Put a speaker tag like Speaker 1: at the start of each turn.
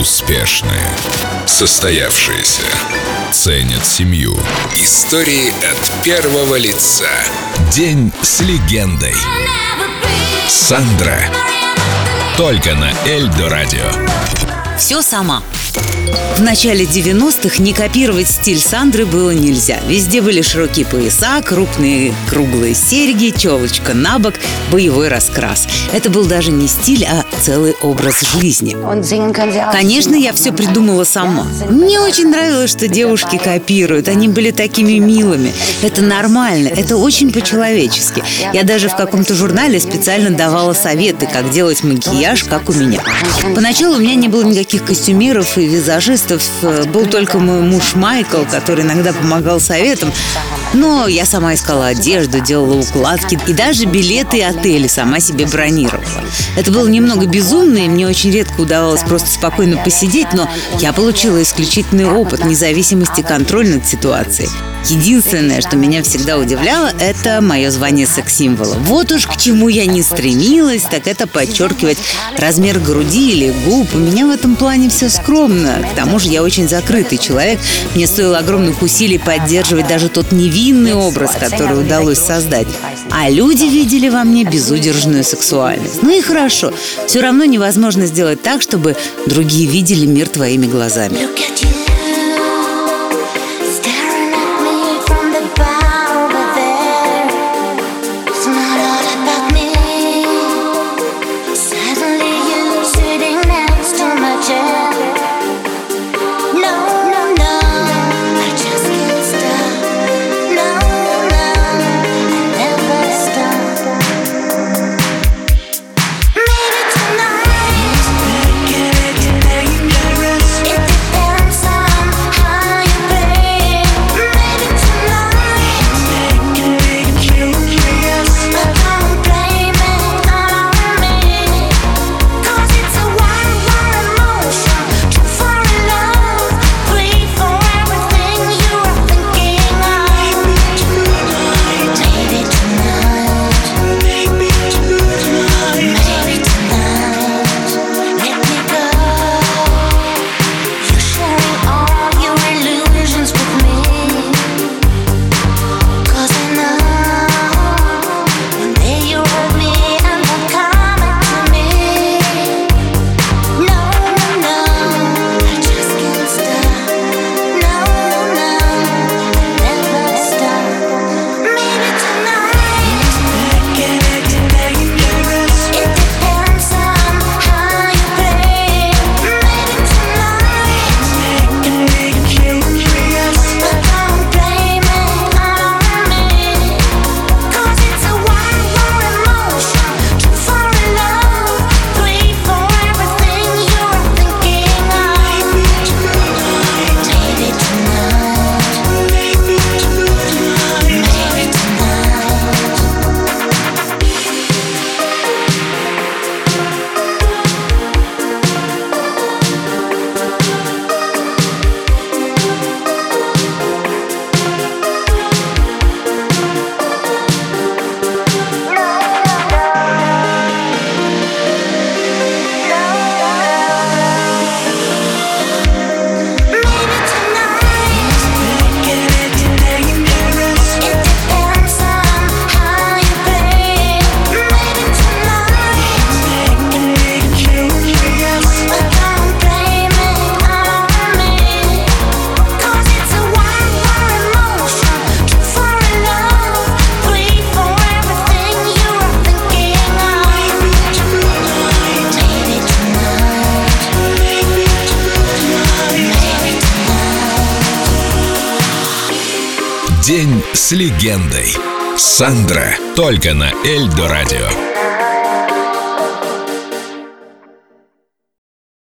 Speaker 1: Успешные. Состоявшиеся. Ценят семью. Истории от первого лица. День с легендой. Сандра. Только на Эльдо Радио.
Speaker 2: Все сама. В начале 90-х не копировать стиль Сандры было нельзя. Везде были широкие пояса, крупные круглые серьги, челочка на бок, боевой раскрас. Это был даже не стиль, а целый образ жизни. Конечно, я все придумала сама. Мне очень нравилось, что девушки копируют. Они были такими милыми. Это нормально, это очень по-человечески. Я даже в каком-то журнале специально давала советы, как делать макияж, как у меня. Поначалу у меня не было никаких костюмеров и визажистов. Был только мой муж Майкл, который иногда помогал советом. Но я сама искала одежду, делала укладки и даже билеты и отели сама себе бронировала. Это было немного безумно, и мне очень редко удавалось просто спокойно посидеть, но я получила исключительный опыт независимости и контроль над ситуацией. Единственное, что меня всегда удивляло, это мое звание секс-символа. Вот уж к чему я не стремилась, так это подчеркивать размер груди или губ. У меня в этом плане все скромно. К тому же я очень закрытый человек. Мне стоило огромных усилий поддерживать даже тот невинный образ, который удалось создать. А люди видели во мне безудержную сексуальность. Ну и хорошо. Все равно невозможно сделать так, чтобы другие видели мир твоими глазами. День с легендой. Сандра. Только на Эльдо Радио.